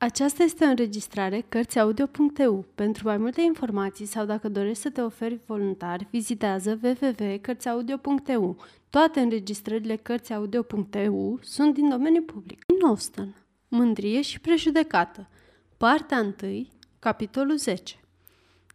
Aceasta este o înregistrare Cărțiaudio.eu. Pentru mai multe informații sau dacă dorești să te oferi voluntar, vizitează www.cărțiaudio.eu. Toate înregistrările Cărțiaudio.eu sunt din domeniu public. În Austin, Mândrie și prejudecată. Partea 1, capitolul 10.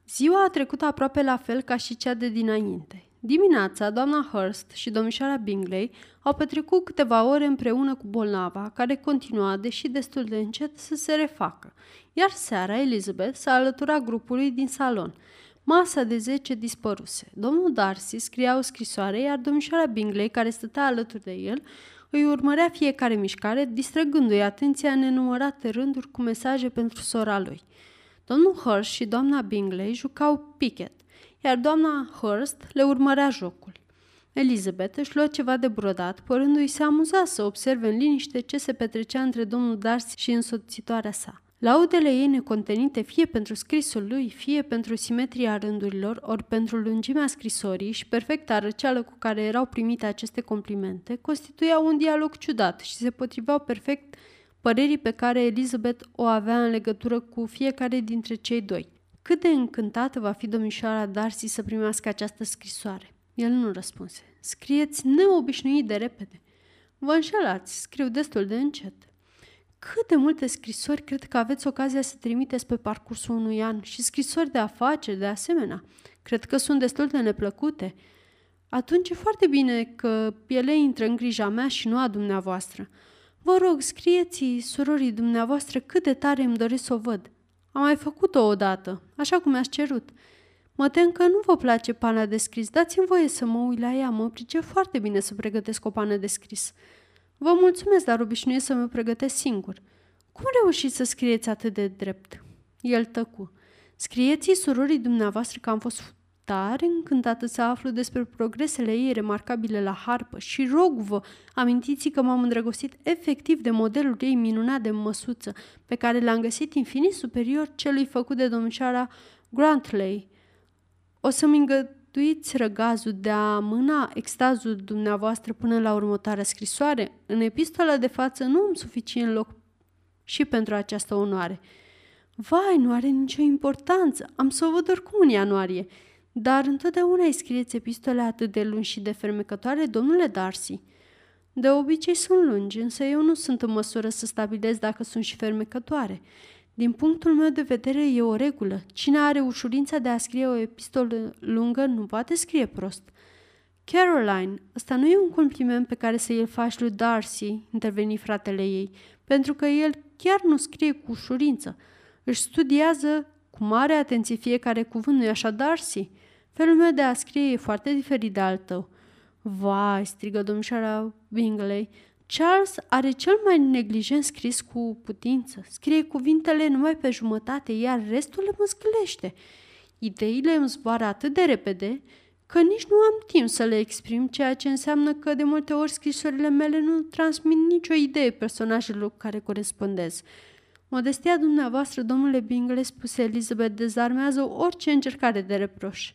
Ziua a trecut aproape la fel ca și cea de dinainte. Dimineața, doamna Hurst și domnișoara Bingley au petrecut câteva ore împreună cu bolnava, care continua, deși destul de încet, să se refacă. Iar seara, Elizabeth s-a alăturat grupului din salon. Masa de zece dispăruse. Domnul Darcy scria o scrisoare, iar domnișoara Bingley, care stătea alături de el, îi urmărea fiecare mișcare, distrăgându-i atenția în nenumărate rânduri cu mesaje pentru sora lui. Domnul Hurst și doamna Bingley jucau picket iar doamna Hurst le urmărea jocul. Elizabeth își luă ceva de brodat, părându-i se amuza să observe în liniște ce se petrecea între domnul Darcy și însoțitoarea sa. Laudele ei necontenite fie pentru scrisul lui, fie pentru simetria rândurilor, ori pentru lungimea scrisorii și perfecta răceală cu care erau primite aceste complimente, constituiau un dialog ciudat și se potriveau perfect părerii pe care Elizabeth o avea în legătură cu fiecare dintre cei doi. Cât de încântată va fi domnișoara Darcy să primească această scrisoare? El nu răspunse. Scrieți neobișnuit de repede. Vă înșelați, scriu destul de încet. Cât de multe scrisori cred că aveți ocazia să trimiteți pe parcursul unui an și scrisori de afaceri de asemenea. Cred că sunt destul de neplăcute. Atunci e foarte bine că ele intră în grija mea și nu a dumneavoastră. Vă rog, scrieți surorii dumneavoastră cât de tare îmi doresc să o văd. Am mai făcut-o odată, așa cum mi-ați cerut. Mă tem că nu vă place pana de scris. Dați-mi voie să mă uit la ea. Mă pricep foarte bine să pregătesc o pană de scris. Vă mulțumesc, dar obișnuiesc să mă pregătesc singur. Cum reușiți să scrieți atât de drept? El tăcu. Scrieți surorii dumneavoastră că am fost tare încântată să aflu despre progresele ei remarcabile la harpă și rog-vă, amintiți că m-am îndrăgostit efectiv de modelul ei minunat de măsuță, pe care l-am găsit infinit superior celui făcut de domnișoara Grantley. O să-mi îngăduiți răgazul de a mâna extazul dumneavoastră până la următoarea scrisoare? În epistola de față nu am suficient loc și pentru această onoare. Vai, nu are nicio importanță. Am să o văd oricum în ianuarie. Dar întotdeauna îi scrieți epistole atât de lungi și de fermecătoare, domnule Darcy. De obicei sunt lungi, însă eu nu sunt în măsură să stabilez dacă sunt și fermecătoare. Din punctul meu de vedere e o regulă. Cine are ușurința de a scrie o epistolă lungă nu poate scrie prost. Caroline, ăsta nu e un compliment pe care să îl faci lui Darcy, interveni fratele ei, pentru că el chiar nu scrie cu ușurință. Își studiază cu mare atenție fiecare cuvânt, nu-i așa, Darcy? Felul meu de a scrie e foarte diferit de al tău. Vai, strigă domnișoara Bingley, Charles are cel mai neglijent scris cu putință. Scrie cuvintele numai pe jumătate, iar restul le măscălește. Ideile îmi zboară atât de repede că nici nu am timp să le exprim, ceea ce înseamnă că de multe ori scrisorile mele nu transmit nicio idee personajelor cu care corespondez. Modestia dumneavoastră, domnule Bingley, spuse Elizabeth, dezarmează orice încercare de reproș.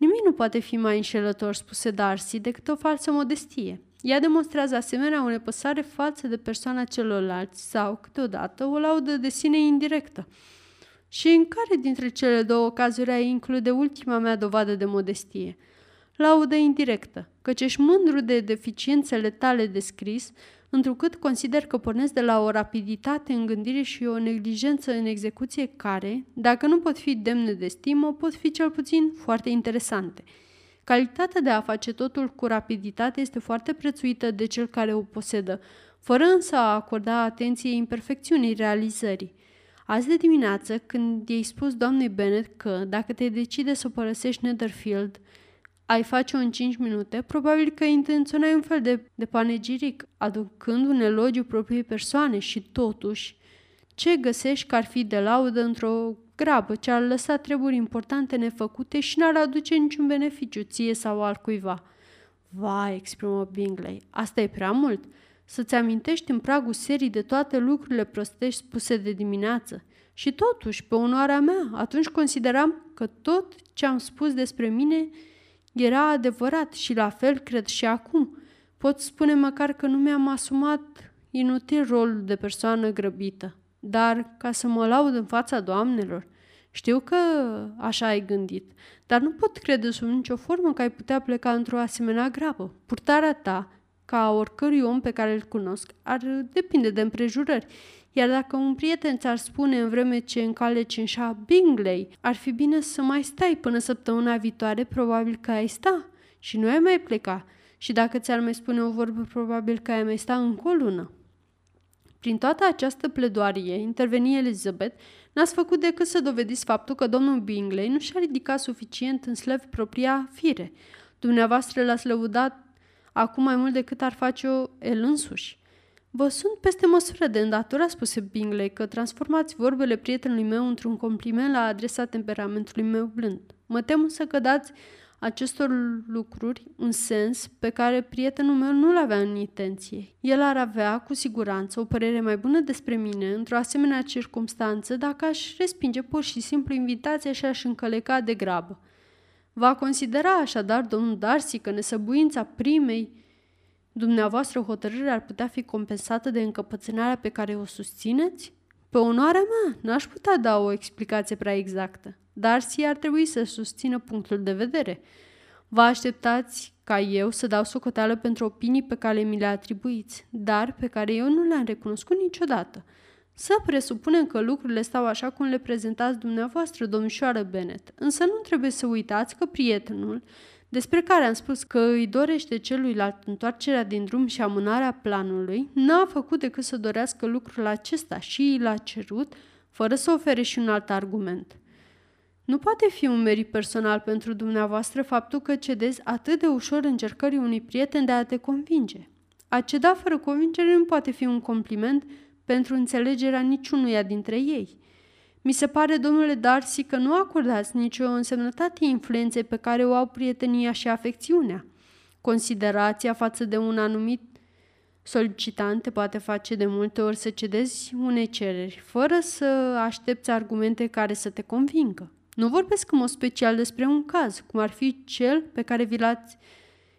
Nimic nu poate fi mai înșelător, spuse Darcy, decât o falsă modestie. Ea demonstrează asemenea o nepăsare față de persoana celorlalți sau, câteodată, o laudă de sine indirectă. Și în care dintre cele două cazuri ai include ultima mea dovadă de modestie? Laudă indirectă, căci ești mândru de deficiențele tale de scris, întrucât consider că pornesc de la o rapiditate în gândire și o neglijență în execuție care, dacă nu pot fi demne de stimă, pot fi cel puțin foarte interesante. Calitatea de a face totul cu rapiditate este foarte prețuită de cel care o posedă, fără însă a acorda atenție imperfecțiunii realizării. Azi de dimineață, când i-ai spus doamnei Bennet că, dacă te decide să părăsești Netherfield, ai face-o în 5 minute, probabil că intenționai un fel de, de panegiric, aducând un elogiu propriei persoane și totuși, ce găsești că ar fi de laudă într-o grabă ce ar lăsa treburi importante nefăcute și n-ar aduce niciun beneficiu ție sau altcuiva. Vai, exprimă Bingley, asta e prea mult. Să-ți amintești în pragul serii de toate lucrurile prostești spuse de dimineață. Și totuși, pe onoarea mea, atunci consideram că tot ce am spus despre mine era adevărat și la fel cred și acum. Pot spune măcar că nu mi-am asumat inutil rolul de persoană grăbită. Dar ca să mă laud în fața doamnelor, știu că așa ai gândit, dar nu pot crede sub nicio formă că ai putea pleca într-o asemenea grabă. Purtarea ta, ca a oricărui om pe care îl cunosc, ar depinde de împrejurări. Iar dacă un prieten ți-ar spune în vreme ce încaleci în șa Bingley, ar fi bine să mai stai până săptămâna viitoare, probabil că ai sta și nu ai mai pleca. Și dacă ți-ar mai spune o vorbă, probabil că ai mai sta încă o lună. Prin toată această pledoarie, interveni Elizabeth, n-ați făcut decât să dovediți faptul că domnul Bingley nu și-a ridicat suficient în slăvi propria fire. Dumneavoastră l-ați lăudat acum mai mult decât ar face-o el însuși. Vă sunt peste măsură de îndatoră, spuse Bingley, că transformați vorbele prietenului meu într-un compliment la adresa temperamentului meu blând. Mă tem să că dați acestor lucruri un sens pe care prietenul meu nu-l avea în intenție. El ar avea, cu siguranță, o părere mai bună despre mine într-o asemenea circunstanță dacă aș respinge pur și simplu invitația și aș încăleca de grabă. Va considera așadar domnul Darcy că nesăbuința primei dumneavoastră hotărâre ar putea fi compensată de încăpățânarea pe care o susțineți? Pe onoarea mea, n-aș putea da o explicație prea exactă. Darcy ar trebui să susțină punctul de vedere. Vă așteptați ca eu să dau socoteală pentru opinii pe care mi le atribuiți, dar pe care eu nu le-am recunoscut niciodată. Să presupunem că lucrurile stau așa cum le prezentați dumneavoastră, domnișoară Bennet, însă nu trebuie să uitați că prietenul, despre care am spus că îi dorește celuilalt întoarcerea din drum și amânarea planului, n-a făcut decât să dorească lucrul acesta și l-a cerut, fără să ofere și un alt argument. Nu poate fi un merit personal pentru dumneavoastră faptul că cedezi atât de ușor încercării unui prieten de a te convinge. A ceda fără convingere nu poate fi un compliment pentru înțelegerea niciunuia dintre ei. Mi se pare, domnule Darcy, că nu acordați nicio însemnătate influenței pe care o au prietenia și afecțiunea. Considerația față de un anumit solicitant te poate face de multe ori să cedezi unei cereri, fără să aștepți argumente care să te convingă. Nu vorbesc în mod special despre un caz, cum ar fi cel pe care vi l-ați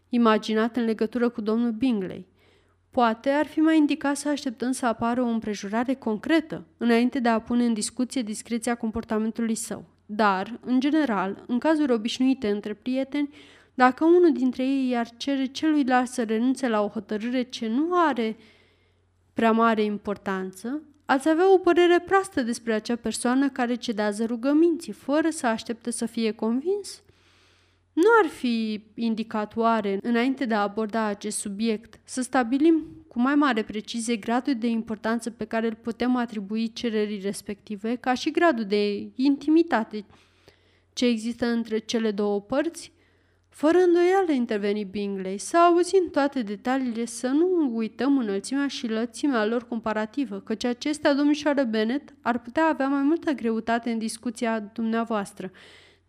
imaginat în legătură cu domnul Bingley. Poate ar fi mai indicat să așteptăm să apară o împrejurare concretă, înainte de a pune în discuție discreția comportamentului său. Dar, în general, în cazuri obișnuite între prieteni, dacă unul dintre ei i-ar cere celuilalt să renunțe la o hotărâre ce nu are prea mare importanță, ați avea o părere proastă despre acea persoană care cedează rugăminții, fără să aștepte să fie convins? Nu ar fi indicat oare, înainte de a aborda acest subiect, să stabilim cu mai mare precizie gradul de importanță pe care îl putem atribui cererii respective, ca și gradul de intimitate ce există între cele două părți? Fără îndoială interveni Bingley, să auzim toate detaliile, să nu uităm înălțimea și lățimea lor comparativă, căci acestea, domnișoară Bennet, ar putea avea mai multă greutate în discuția dumneavoastră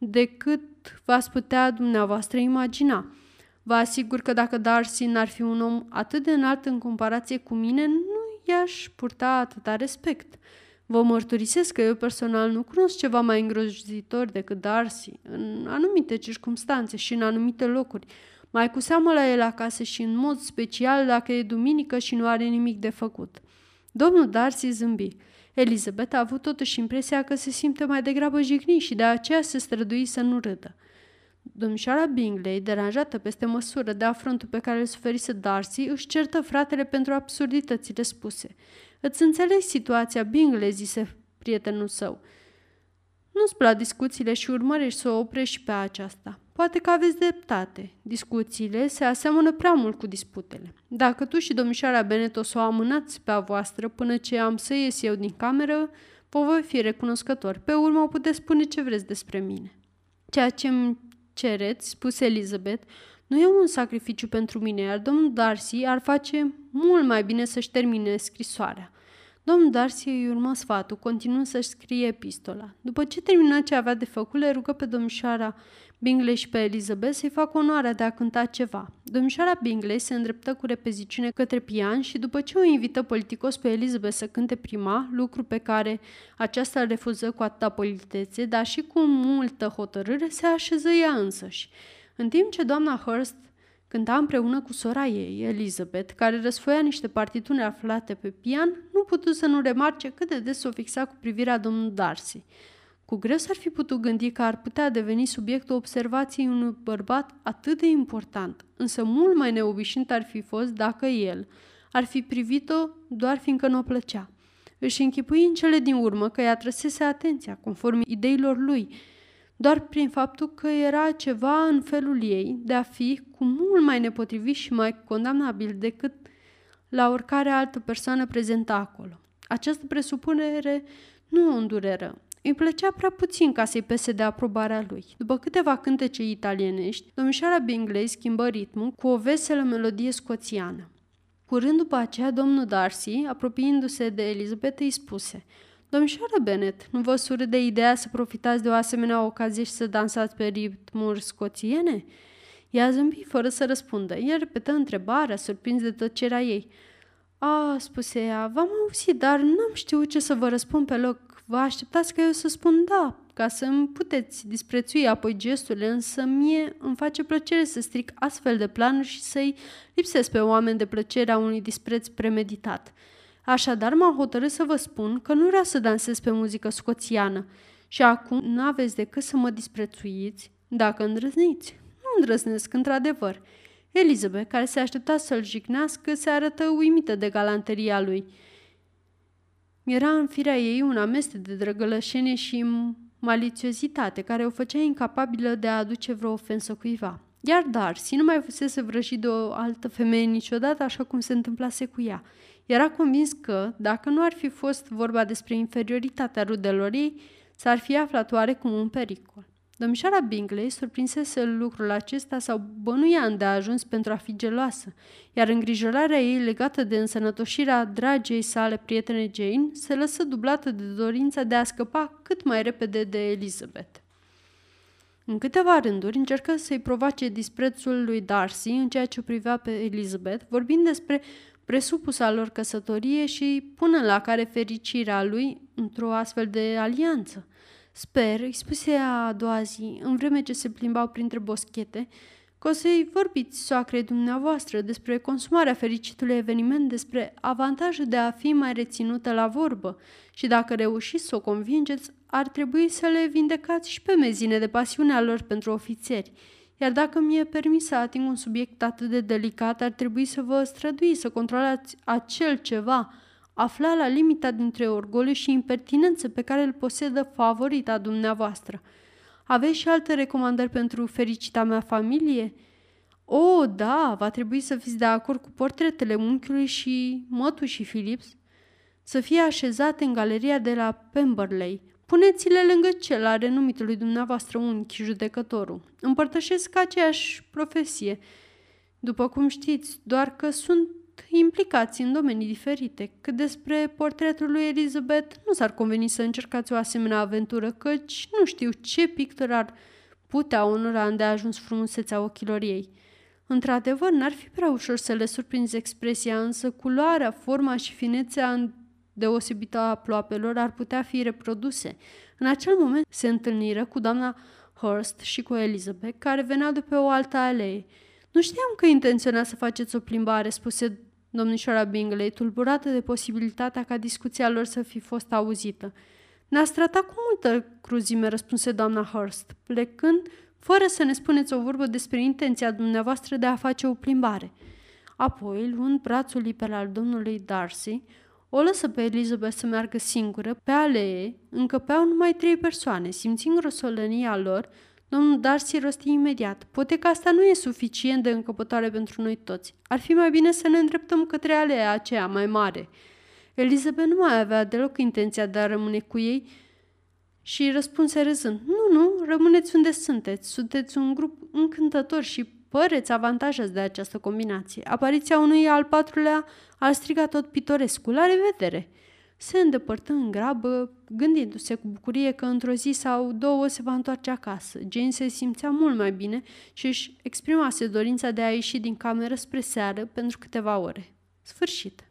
decât v-ați putea dumneavoastră imagina. Vă asigur că dacă Darcy n-ar fi un om atât de înalt în comparație cu mine, nu i-aș purta atâta respect. Vă mărturisesc că eu personal nu cunosc ceva mai îngrozitor decât Darcy, în anumite circunstanțe și în anumite locuri, mai cu seamă la el acasă și în mod special dacă e duminică și nu are nimic de făcut. Domnul Darcy zâmbi. Elizabeth a avut totuși impresia că se simte mai degrabă jignit și de aceea se strădui să nu râdă. Domnișoara Bingley, deranjată peste măsură de afrontul pe care îl suferise Darcy, își certă fratele pentru absurditățile spuse. Îți înțeleg situația, Bingley, zise prietenul său. Nu-ți plac discuțiile și urmărești să o oprești și pe aceasta. Poate că aveți dreptate. Discuțiile se asemănă prea mult cu disputele. Dacă tu și domnișoara Bennet o să o amânați pe a voastră până ce am să ies eu din cameră, vă voi fi recunoscător. Pe urmă o puteți spune ce vreți despre mine. Ceea ce îmi cereți, spuse Elizabeth, nu e un sacrificiu pentru mine, iar domnul Darcy ar face mult mai bine să-și termine scrisoarea. Domnul Darcy îi urmă sfatul, continuând să-și scrie epistola. După ce termină ce avea de făcut, le rugă pe domnișoara Bingley și pe Elizabeth să-i facă onoarea de a cânta ceva. Domnișoara Bingley se îndreptă cu repeziciune către pian și după ce o invită politicos pe Elizabeth să cânte prima, lucru pe care aceasta îl refuză cu atâta politețe, dar și cu multă hotărâre, se așeză ea însăși. În timp ce doamna Hurst Cânta împreună cu sora ei, Elizabeth, care răsfoia niște partitune aflate pe pian, nu putu să nu remarce cât de des o fixa cu privirea domnul Darcy. Cu greu s-ar fi putut gândi că ar putea deveni subiectul observației unui bărbat atât de important, însă mult mai neobișnuit ar fi fost dacă el ar fi privit-o doar fiindcă nu o plăcea. Își închipui în cele din urmă că ea trăsese atenția, conform ideilor lui, doar prin faptul că era ceva în felul ei de a fi cu mult mai nepotrivit și mai condamnabil decât la oricare altă persoană prezentă acolo. Această presupunere nu o îndureră. Îi plăcea prea puțin ca să-i pese de aprobarea lui. După câteva cântece italienești, domnișoara Bingley schimbă ritmul cu o veselă melodie scoțiană. Curând după aceea, domnul Darcy, apropiindu-se de Elizabeth, îi spuse Domnișoară Bennet, nu vă sură de ideea să profitați de o asemenea ocazie și să dansați pe ritmuri scoțiene?" Ea zâmbi fără să răspundă. El repetă întrebarea, surprins de tăcerea ei. A, spuse ea, v-am auzit, dar n-am știut ce să vă răspund pe loc. Vă așteptați că eu să spun da, ca să îmi puteți disprețui apoi gesturile, însă mie îmi face plăcere să stric astfel de planuri și să-i lipsesc pe oameni de plăcerea unui dispreț premeditat. Așadar m-am hotărât să vă spun că nu vreau să dansez pe muzică scoțiană și acum nu aveți decât să mă disprețuiți dacă îndrăzniți. Nu îndrăznesc, într-adevăr. Elizabeth, care se aștepta să-l jignească, se arătă uimită de galanteria lui. Era în firea ei un amestec de drăgălășenie și malițiozitate care o făcea incapabilă de a aduce vreo ofensă cuiva. Iar Darcy nu mai fusese vrăjit de o altă femeie niciodată așa cum se întâmplase cu ea. Era convins că, dacă nu ar fi fost vorba despre inferioritatea rudelor ei, s-ar fi aflat oarecum un pericol. Domnișoara Bingley surprinsese lucrul acesta sau bănuia de ajuns pentru a fi geloasă, iar îngrijorarea ei legată de însănătoșirea dragei sale prietene Jane se lăsă dublată de dorința de a scăpa cât mai repede de Elizabeth. În câteva rânduri încercă să-i provoace disprețul lui Darcy în ceea ce o privea pe Elizabeth, vorbind despre presupusa lor căsătorie și până la care fericirea lui într-o astfel de alianță. Sper, îi spuse a doua zi, în vreme ce se plimbau printre boschete, că o să-i vorbiți soacrei dumneavoastră despre consumarea fericitului eveniment, despre avantajul de a fi mai reținută la vorbă și dacă reușiți să o convingeți, ar trebui să le vindecați și pe mezine de pasiunea lor pentru ofițeri. Iar dacă mi-e permis să ating un subiect atât de delicat, ar trebui să vă strădui să controlați acel ceva, afla la limita dintre orgoliu și impertinență pe care îl posedă favorita dumneavoastră. Aveți și alte recomandări pentru fericita mea familie?" O, oh, da, va trebui să fiți de acord cu portretele unchiului și mătușii Philips, să fie așezate în galeria de la Pemberley. Puneți-le lângă cel al renumitului dumneavoastră unchi, judecătorul. Împărtășesc aceeași profesie. După cum știți, doar că sunt implicați în domenii diferite. Cât despre portretul lui Elizabeth, nu s-ar conveni să încercați o asemenea aventură, căci nu știu ce pictor ar putea onora îndeajuns frumusețea ochilor ei. Într-adevăr, n-ar fi prea ușor să le surprinzi expresia, însă culoarea, forma și finețea deosebită a ploapelor ar putea fi reproduse. În acel moment se întâlniră cu doamna Hurst și cu Elizabeth, care veneau de pe o altă alee. Nu știam că intenționa să faceți o plimbare, spuse domnișoara Bingley, tulburată de posibilitatea ca discuția lor să fi fost auzită. Ne-ați tratat cu multă cruzime, răspunse doamna Hurst, plecând fără să ne spuneți o vorbă despre intenția dumneavoastră de a face o plimbare. Apoi, luând brațul liber al domnului Darcy, o lăsă pe Elizabeth să meargă singură. Pe alee încăpeau numai trei persoane. Simțind grosolănia lor, domnul Darcy rosti imediat. Poate că asta nu e suficient de încăpătoare pentru noi toți. Ar fi mai bine să ne îndreptăm către alea aceea mai mare. Elizabeth nu mai avea deloc intenția de a rămâne cu ei și răspunse râzând. Nu, nu, rămâneți unde sunteți. Sunteți un grup încântător și păreți avantajați de această combinație. Apariția unui al patrulea ar striga tot pitorescul. La revedere! Se îndepărtă în grabă, gândindu-se cu bucurie că într-o zi sau două se va întoarce acasă. Jane se simțea mult mai bine și își exprimase dorința de a ieși din cameră spre seară pentru câteva ore. Sfârșit.